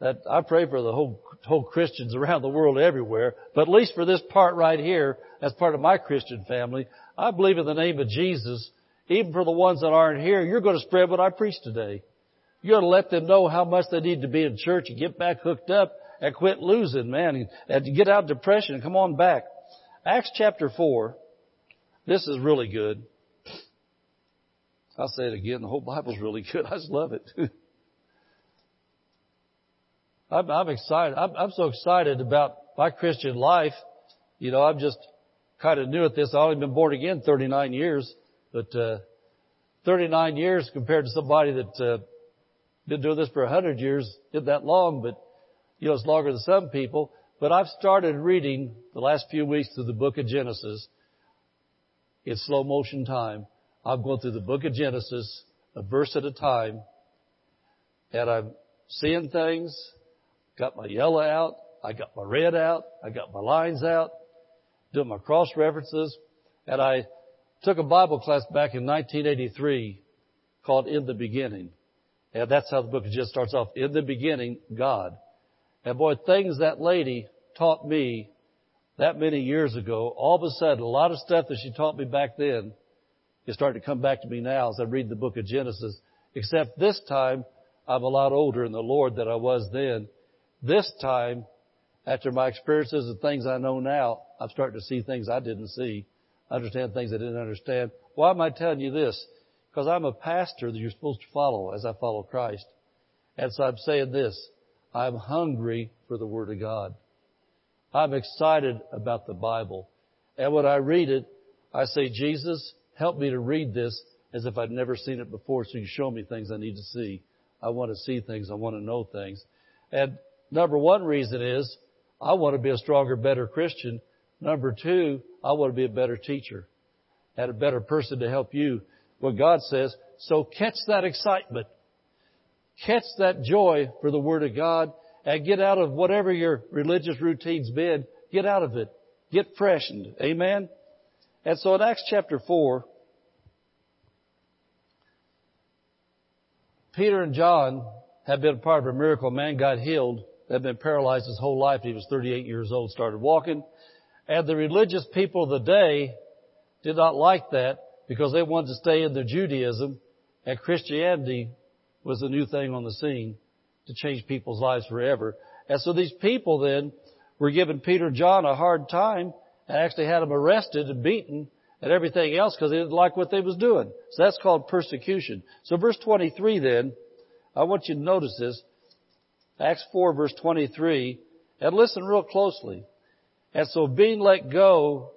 that I pray for the whole, whole Christians around the world everywhere, but at least for this part right here, as part of my Christian family, I believe in the name of Jesus even for the ones that aren't here, you're going to spread what I preached today. You're going to let them know how much they need to be in church and get back hooked up and quit losing, man, and get out of depression and come on back. Acts chapter 4. This is really good. I'll say it again. The whole Bible's really good. I just love it. <laughs> I'm, I'm, excited. I'm, I'm so excited about my Christian life. You know, I'm just kind of new at this. I've only been born again 39 years. But uh, 39 years compared to somebody that uh, been doing this for 100 years isn't that long, but you know it's longer than some people. But I've started reading the last few weeks through the book of Genesis. It's slow motion time. I'm going through the book of Genesis, a verse at a time, and I'm seeing things. Got my yellow out. I got my red out. I got my lines out. Doing my cross references, and I took a Bible class back in 1983 called In the Beginning. And that's how the book just starts off. In the beginning, God. And boy, things that lady taught me that many years ago, all of a sudden, a lot of stuff that she taught me back then is starting to come back to me now as I read the book of Genesis. Except this time, I'm a lot older in the Lord than I was then. This time, after my experiences and things I know now, I'm starting to see things I didn't see understand things I didn't understand. Why am I telling you this? Because I'm a pastor that you're supposed to follow as I follow Christ. And so I'm saying this. I'm hungry for the Word of God. I'm excited about the Bible. And when I read it, I say, Jesus, help me to read this as if I'd never seen it before so you show me things I need to see. I want to see things. I want to know things. And number one reason is I want to be a stronger, better Christian. Number two, I want to be a better teacher and a better person to help you. What God says, so catch that excitement. Catch that joy for the Word of God and get out of whatever your religious routine's been. Get out of it. Get freshened. Amen? And so in Acts chapter 4, Peter and John had been part of a miracle. A man got healed, had been paralyzed his whole life. He was 38 years old, started walking. And the religious people of the day did not like that because they wanted to stay in their Judaism and Christianity was a new thing on the scene to change people's lives forever. And so these people then were giving Peter and John a hard time and actually had them arrested and beaten and everything else because they didn't like what they was doing. So that's called persecution. So verse 23 then, I want you to notice this. Acts 4 verse 23, and listen real closely. And so being let go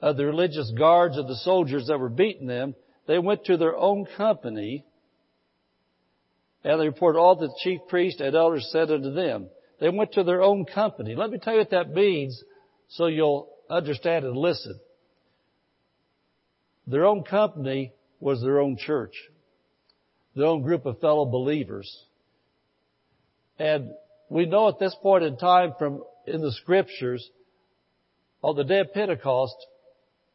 of the religious guards of the soldiers that were beating them, they went to their own company and they reported all that the chief priests and elders said unto them. They went to their own company. Let me tell you what that means so you'll understand and listen. Their own company was their own church, their own group of fellow believers. And we know at this point in time from in the scriptures, on the day of Pentecost,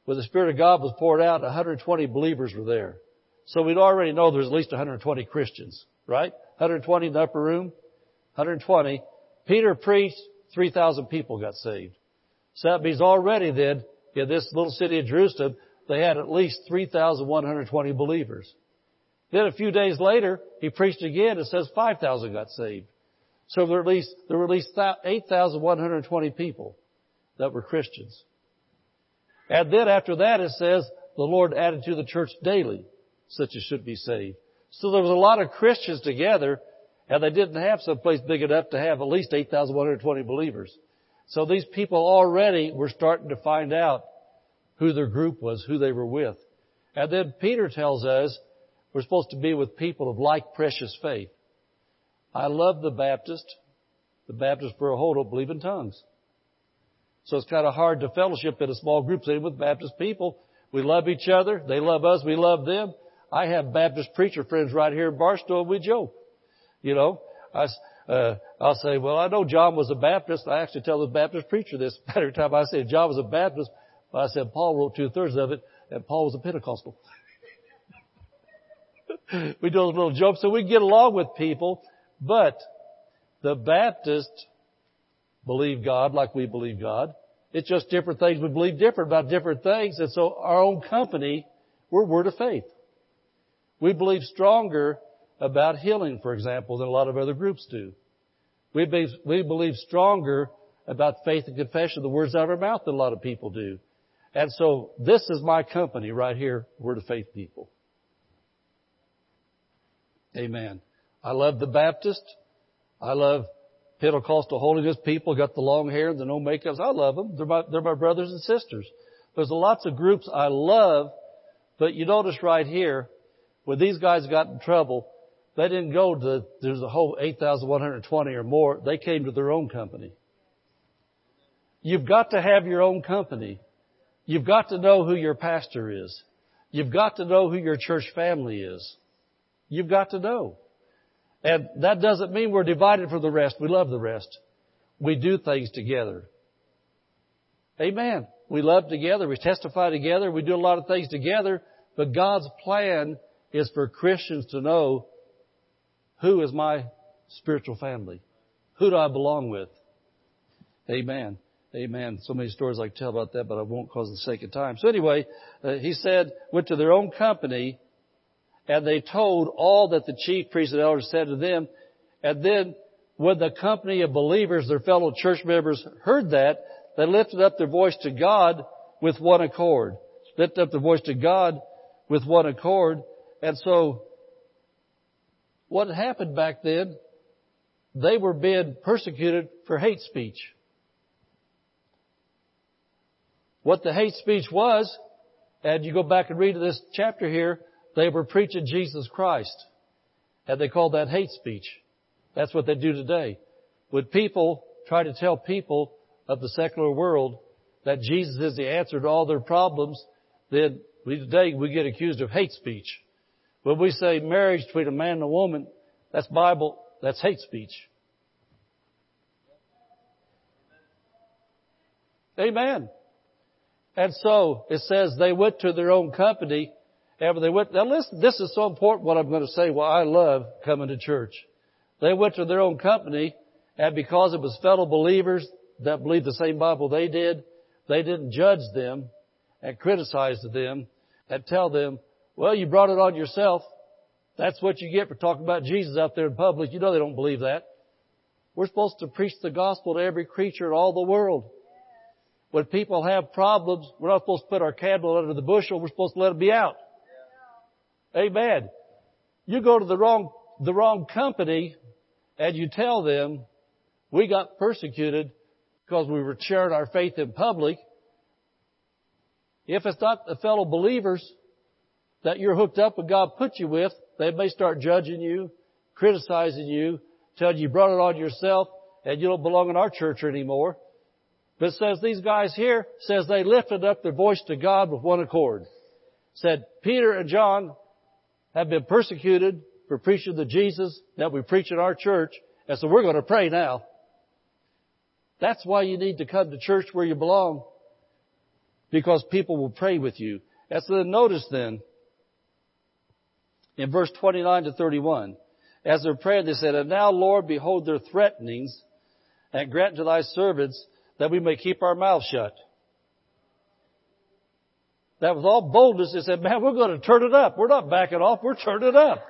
when the Spirit of God was poured out, 120 believers were there. So we'd already know there's at least 120 Christians right? 120 in the upper room, 120. Peter preached, 3,000 people got saved. So that means already then, in this little city of Jerusalem, they had at least 3,120 believers. Then a few days later, he preached again. It says 5,000 got saved. So there were at least, there were at least 8,120 people that were Christians. And then after that, it says the Lord added to the church daily such as should be saved. So there was a lot of Christians together, and they didn't have some place big enough to have at least 8,120 believers. So these people already were starting to find out who their group was, who they were with. And then Peter tells us we're supposed to be with people of like precious faith. I love the Baptist. The Baptists for a whole don't believe in tongues. So it's kind of hard to fellowship in a small group sitting with Baptist people. We love each other. They love us. We love them. I have Baptist preacher friends right here in Barstow. We joke. You know, I, uh, I'll say, well, I know John was a Baptist. I actually tell the Baptist preacher this. <laughs> Every time I say John was a Baptist, but I said Paul wrote two thirds of it, and Paul was a Pentecostal. <laughs> we do those little jokes, so we get along with people. But the Baptists believe God like we believe God. It's just different things. We believe different about different things. And so our own company, we're word of faith. We believe stronger about healing, for example, than a lot of other groups do. We believe, we believe stronger about faith and confession, the words out of our mouth, than a lot of people do. And so this is my company right here, Word of Faith people. Amen. I love the Baptist. I love Pentecostal holiness people, got the long hair and the no makeups. I love them. They're my, they're my brothers and sisters. There's lots of groups I love, but you notice right here, when these guys got in trouble, they didn't go to, there's a whole 8,120 or more. They came to their own company. You've got to have your own company. You've got to know who your pastor is. You've got to know who your church family is. You've got to know. And that doesn't mean we're divided from the rest. We love the rest. We do things together. Amen. We love together. We testify together. We do a lot of things together. But God's plan is for Christians to know who is my spiritual family? Who do I belong with? Amen. Amen. So many stories I could tell about that, but I won't cause the sake of time. So anyway, uh, he said, went to their own company, and they told all that the chief priests and elders said to them. And then, when the company of believers, their fellow church members, heard that, they lifted up their voice to God with one accord. Lifted up their voice to God with one accord. And so, what happened back then, they were being persecuted for hate speech. what the hate speech was, and you go back and read this chapter here, they were preaching Jesus Christ. And they called that hate speech. That's what they do today. When people try to tell people of the secular world that Jesus is the answer to all their problems, then we today we get accused of hate speech. When we say marriage between a man and a woman, that's Bible, that's hate speech. Amen. And so it says they went to their own company and they went, now listen, this is so important what I'm going to say, why I love coming to church. They went to their own company and because it was fellow believers that believed the same Bible they did, they didn't judge them and criticize them and tell them, well, you brought it on yourself. That's what you get for talking about Jesus out there in public. You know they don't believe that. We're supposed to preach the gospel to every creature in all the world. When people have problems, we're not supposed to put our candle under the bushel. We're supposed to let it be out. Amen. You go to the wrong, the wrong company and you tell them, we got persecuted because we were sharing our faith in public. If it's not the fellow believers that you're hooked up with God put you with, they may start judging you, criticizing you, telling you you brought it on yourself and you don't belong in our church anymore. But says these guys here says they lifted up their voice to God with one accord. Said Peter and John have been persecuted for preaching the Jesus that we preach in our church, and so we're going to pray now. That's why you need to come to church where you belong, because people will pray with you. And so then notice then, in verse 29 to 31, as they're praying, they said, And now, Lord, behold their threatenings, and grant to thy servants that we may keep our mouths shut. That was all boldness. They said, man, we're going to turn it up. We're not backing off. We're turning it up.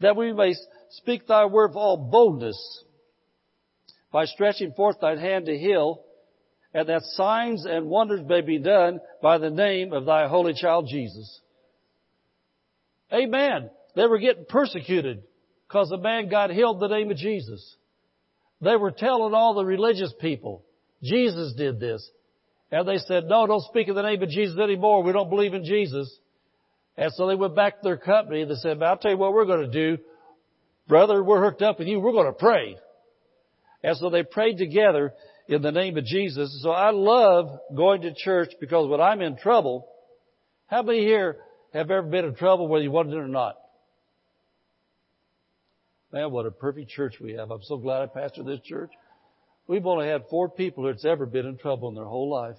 That we may speak thy word with all boldness by stretching forth thine hand to heal and that signs and wonders may be done by the name of thy holy child Jesus. Amen. They were getting persecuted because a man got healed in the name of Jesus. They were telling all the religious people, Jesus did this. And they said, no, don't speak in the name of Jesus anymore. We don't believe in Jesus. And so they went back to their company and they said, I'll tell you what we're going to do. Brother, we're hooked up with you. We're going to pray. And so they prayed together in the name of Jesus. So I love going to church because when I'm in trouble, how many here have ever been in trouble whether you wanted it or not? Man, what a perfect church we have. I'm so glad I pastored this church. We've only had four people that's ever been in trouble in their whole life.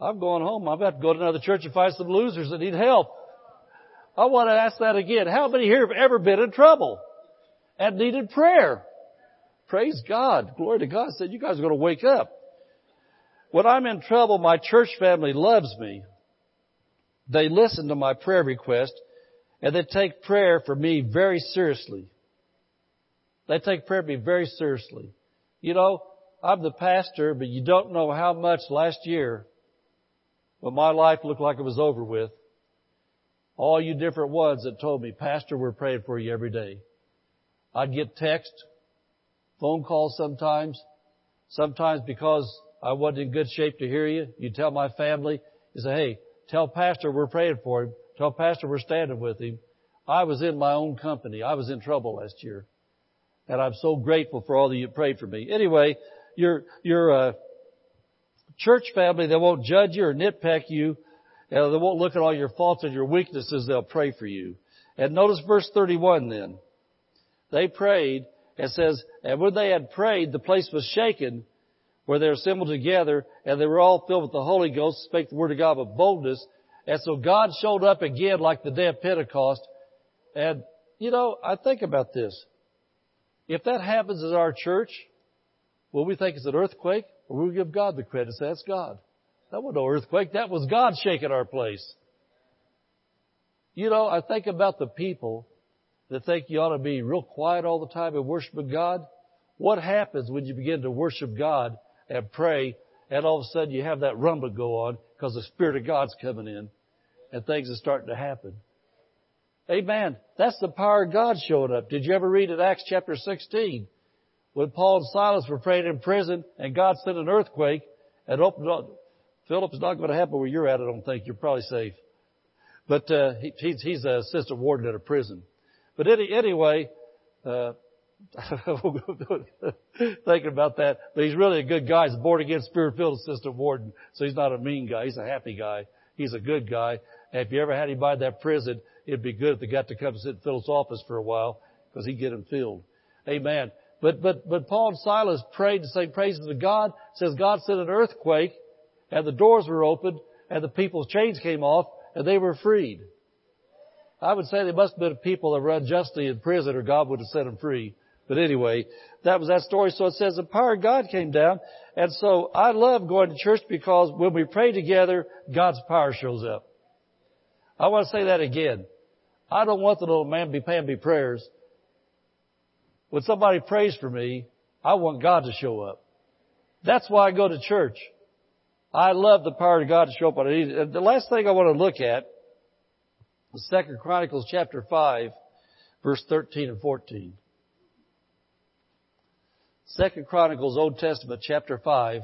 I'm going home. I'm about to go to another church and find some losers that need help. I want to ask that again. How many here have ever been in trouble and needed prayer? Praise God. Glory to God. I said, you guys are going to wake up. When I'm in trouble, my church family loves me. They listen to my prayer request and they take prayer for me very seriously. They take prayer for me very seriously. You know, I'm the pastor, but you don't know how much last year when my life looked like it was over with, all you different ones that told me, Pastor, we're praying for you every day. I'd get text, phone calls sometimes, sometimes because I wasn't in good shape to hear you. You tell my family, you say, hey, Tell Pastor we're praying for him. Tell Pastor we're standing with him. I was in my own company. I was in trouble last year. And I'm so grateful for all that you prayed for me. Anyway, your, your, uh, church family, they won't judge you or nitpick you. Uh, they won't look at all your faults and your weaknesses. They'll pray for you. And notice verse 31 then. They prayed. It says, and when they had prayed, the place was shaken where they were assembled together and they were all filled with the Holy Ghost, spake the word of God with boldness. And so God showed up again like the day of Pentecost. And, you know, I think about this. If that happens in our church, will we think it's an earthquake? Or will we give God the credit? Say, that's God. That was no earthquake. That was God shaking our place. You know, I think about the people that think you ought to be real quiet all the time and worshiping God. What happens when you begin to worship God and pray, and all of a sudden you have that rumble go on because the Spirit of God's coming in and things are starting to happen. Amen. That's the power of God showing up. Did you ever read in Acts chapter 16 when Paul and Silas were praying in prison and God sent an earthquake and opened up. Philip, it's not going to happen where you're at, I don't think. You're probably safe. But, uh, he, he's, he's an assistant warden at a prison. But any, anyway, uh, <laughs> thinking about that, but he's really a good guy. He's a born again spirit filled assistant warden. So he's not a mean guy. He's a happy guy. He's a good guy. And if you ever had him by that prison, it'd be good if they got to come sit in Phil's office for a while because he'd get him filled. Amen. But, but, but Paul and Silas prayed to say praises to God. It says God sent an earthquake and the doors were opened and the people's chains came off and they were freed. I would say they must have been people that were unjustly in prison or God would have set them free. But anyway, that was that story. So it says the power of God came down. And so I love going to church because when we pray together, God's power shows up. I want to say that again. I don't want the little me prayers. When somebody prays for me, I want God to show up. That's why I go to church. I love the power of God to show up on it. The last thing I want to look at is Second Chronicles chapter 5, verse 13 and 14. Second Chronicles Old Testament chapter 5,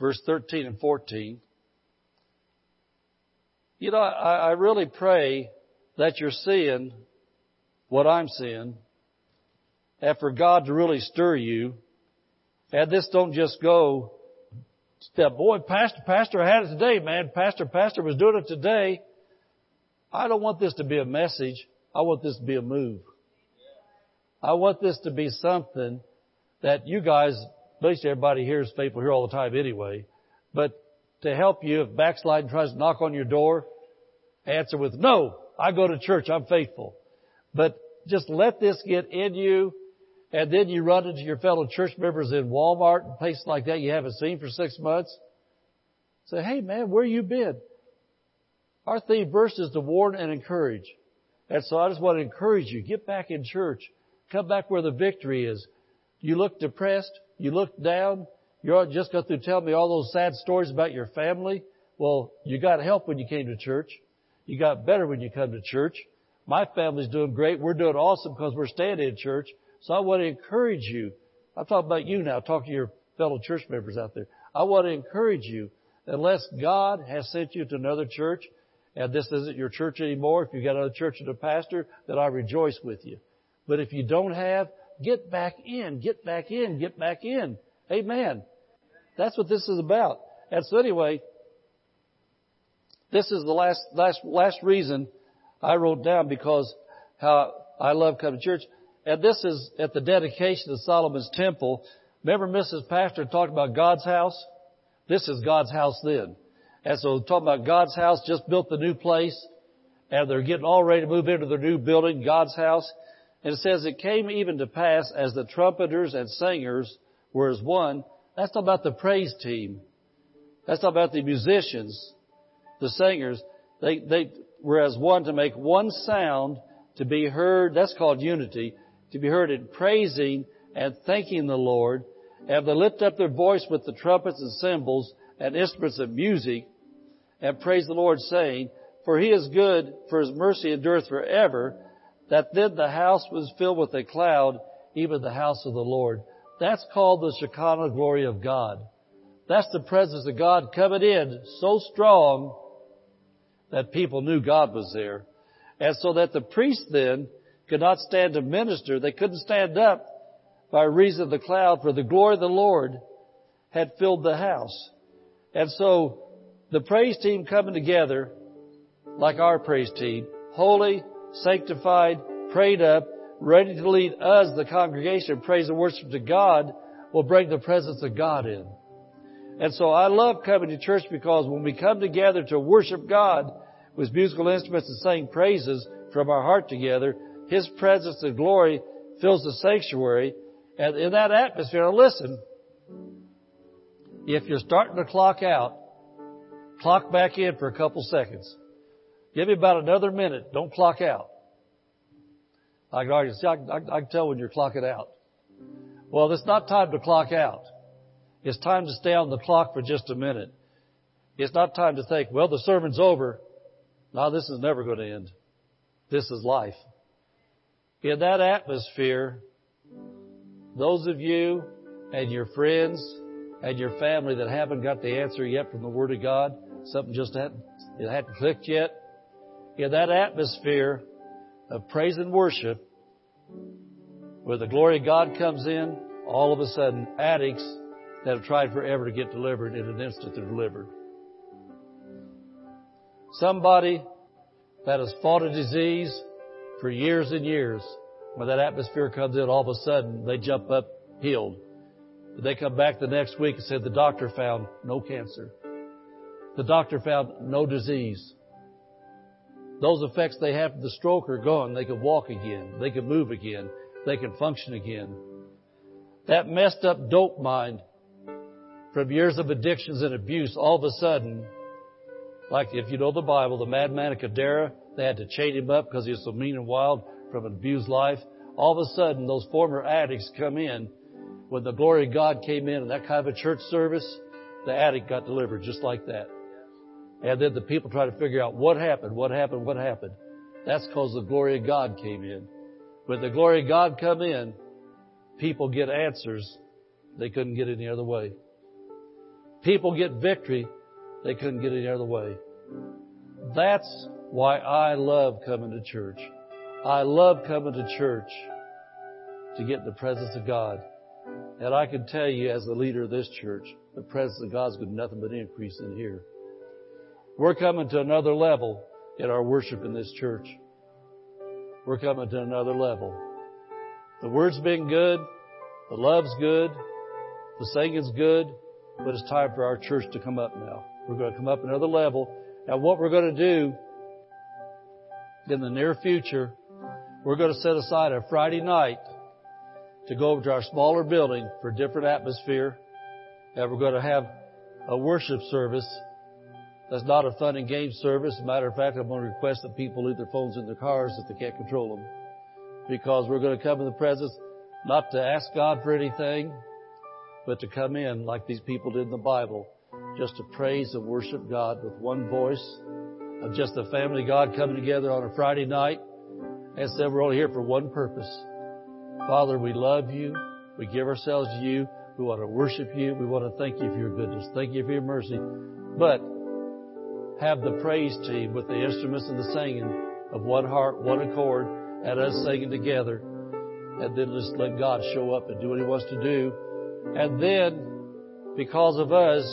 verse 13 and 14. You know, I, I really pray that you're seeing what I'm seeing, and for God to really stir you, and this don't just go step, boy, Pastor, Pastor I had it today, man. Pastor, Pastor was doing it today. I don't want this to be a message. I want this to be a move. I want this to be something that you guys, basically everybody here is faithful here all the time anyway, but to help you if backsliding tries to knock on your door, answer with, no, I go to church, I'm faithful. But just let this get in you, and then you run into your fellow church members in Walmart and places like that you haven't seen for six months. Say, hey man, where you been? Our theme verse is to warn and encourage. And so I just want to encourage you, get back in church. Come back where the victory is. You look depressed. You look down. You just got through telling me all those sad stories about your family. Well, you got help when you came to church. You got better when you come to church. My family's doing great. We're doing awesome because we're staying in church. So I want to encourage you. I'm talking about you now. Talk to your fellow church members out there. I want to encourage you. Unless God has sent you to another church, and this isn't your church anymore, if you've got another church and a pastor, then I rejoice with you. But if you don't have, get back in, get back in, get back in. Amen. That's what this is about. And so anyway, this is the last, last, last reason I wrote down because how I love coming to church. And this is at the dedication of Solomon's temple. Remember Mrs. Pastor talked about God's house? This is God's house then. And so talking about God's house, just built the new place, and they're getting all ready to move into their new building, God's house. And it says, it came even to pass as the trumpeters and singers were as one. That's about the praise team. That's about the musicians, the singers. They, they, were as one to make one sound to be heard, that's called unity, to be heard in praising and thanking the Lord, and they lift up their voice with the trumpets and cymbals and instruments of music, and praise the Lord, saying, For he is good, for his mercy endureth forever, that then the house was filled with a cloud, even the house of the Lord. That's called the Shekinah glory of God. That's the presence of God coming in so strong that people knew God was there. And so that the priests then could not stand to minister. They couldn't stand up by reason of the cloud, for the glory of the Lord had filled the house. And so the praise team coming together, like our praise team, holy, sanctified, prayed up, ready to lead us, the congregation, praise and worship to God, will bring the presence of God in. And so I love coming to church because when we come together to worship God with musical instruments and sing praises from our heart together, His presence and glory fills the sanctuary. And in that atmosphere, listen, if you're starting to clock out, clock back in for a couple seconds. Give me about another minute. Don't clock out. I can already see, I, I, I can tell when you're clocking out. Well, it's not time to clock out. It's time to stay on the clock for just a minute. It's not time to think, well, the sermon's over. No, this is never going to end. This is life. In that atmosphere, those of you and your friends and your family that haven't got the answer yet from the Word of God, something just hadn't, it hadn't clicked yet, in that atmosphere of praise and worship, where the glory of God comes in, all of a sudden addicts that have tried forever to get delivered in an instant they're delivered. Somebody that has fought a disease for years and years, when that atmosphere comes in, all of a sudden they jump up healed. They come back the next week and said the doctor found no cancer. The doctor found no disease. Those effects they have from the stroke are gone. They could walk again. They could move again. They can function again. That messed up dope mind from years of addictions and abuse, all of a sudden, like if you know the Bible, the madman of Gadara, they had to chain him up because he was so mean and wild from an abused life. All of a sudden, those former addicts come in. When the glory of God came in and that kind of a church service, the addict got delivered just like that. And then the people try to figure out what happened, what happened, what happened. That's because the glory of God came in. When the glory of God come in, people get answers they couldn't get any other way. People get victory they couldn't get any other way. That's why I love coming to church. I love coming to church to get the presence of God. And I can tell you as the leader of this church, the presence of God's going to nothing but increase in here. We're coming to another level in our worship in this church. We're coming to another level. The word's been good. The love's good. The singing's good. But it's time for our church to come up now. We're going to come up another level. Now what we're going to do in the near future, we're going to set aside a Friday night to go over to our smaller building for a different atmosphere. And we're going to have a worship service that's not a fun and game service. As a matter of fact, I'm going to request that people leave their phones in their cars if they can't control them. Because we're going to come in the presence not to ask God for anything, but to come in like these people did in the Bible, just to praise and worship God with one voice of just the family God coming together on a Friday night and said we're only here for one purpose. Father, we love you. We give ourselves to you. We want to worship you. We want to thank you for your goodness. Thank you for your mercy. But have the praise team with the instruments and the singing of one heart, one accord, and us singing together. And then just let God show up and do what He wants to do. And then, because of us,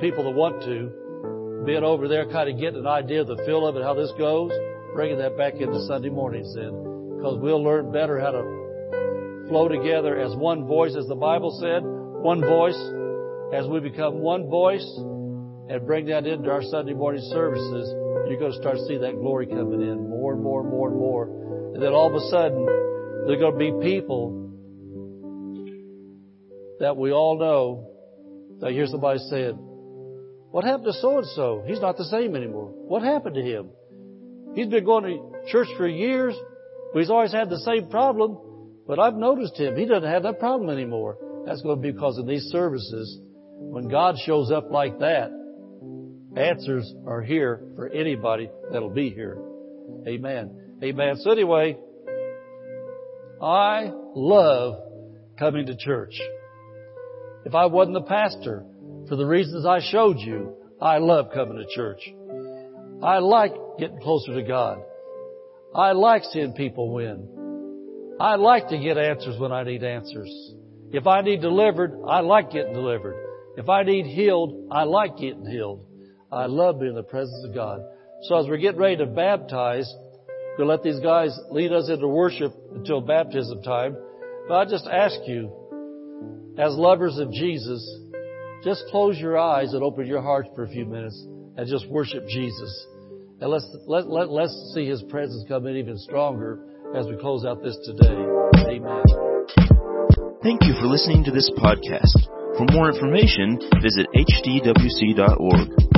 people that want to, being over there kind of getting an idea of the feel of it, how this goes, bringing that back into Sunday mornings then. Because we'll learn better how to flow together as one voice, as the Bible said, one voice. As we become one voice, and bring that into our Sunday morning services, you're going to start to see that glory coming in more and more and more and more. And then all of a sudden, there are going to be people that we all know. Now hear somebody saying, what happened to so and so? He's not the same anymore. What happened to him? He's been going to church for years, but he's always had the same problem. But I've noticed him. He doesn't have that problem anymore. That's going to be because in these services, when God shows up like that, Answers are here for anybody that'll be here. Amen. Amen. So anyway, I love coming to church. If I wasn't the pastor, for the reasons I showed you, I love coming to church. I like getting closer to God. I like seeing people win. I like to get answers when I need answers. If I need delivered, I like getting delivered. If I need healed, I like getting healed. I love being in the presence of God. So as we're getting ready to baptize, we'll let these guys lead us into worship until baptism time. But I just ask you, as lovers of Jesus, just close your eyes and open your hearts for a few minutes and just worship Jesus. And let's, let, let, let's see His presence come in even stronger as we close out this today. Amen. Thank you for listening to this podcast. For more information, visit hdwc.org.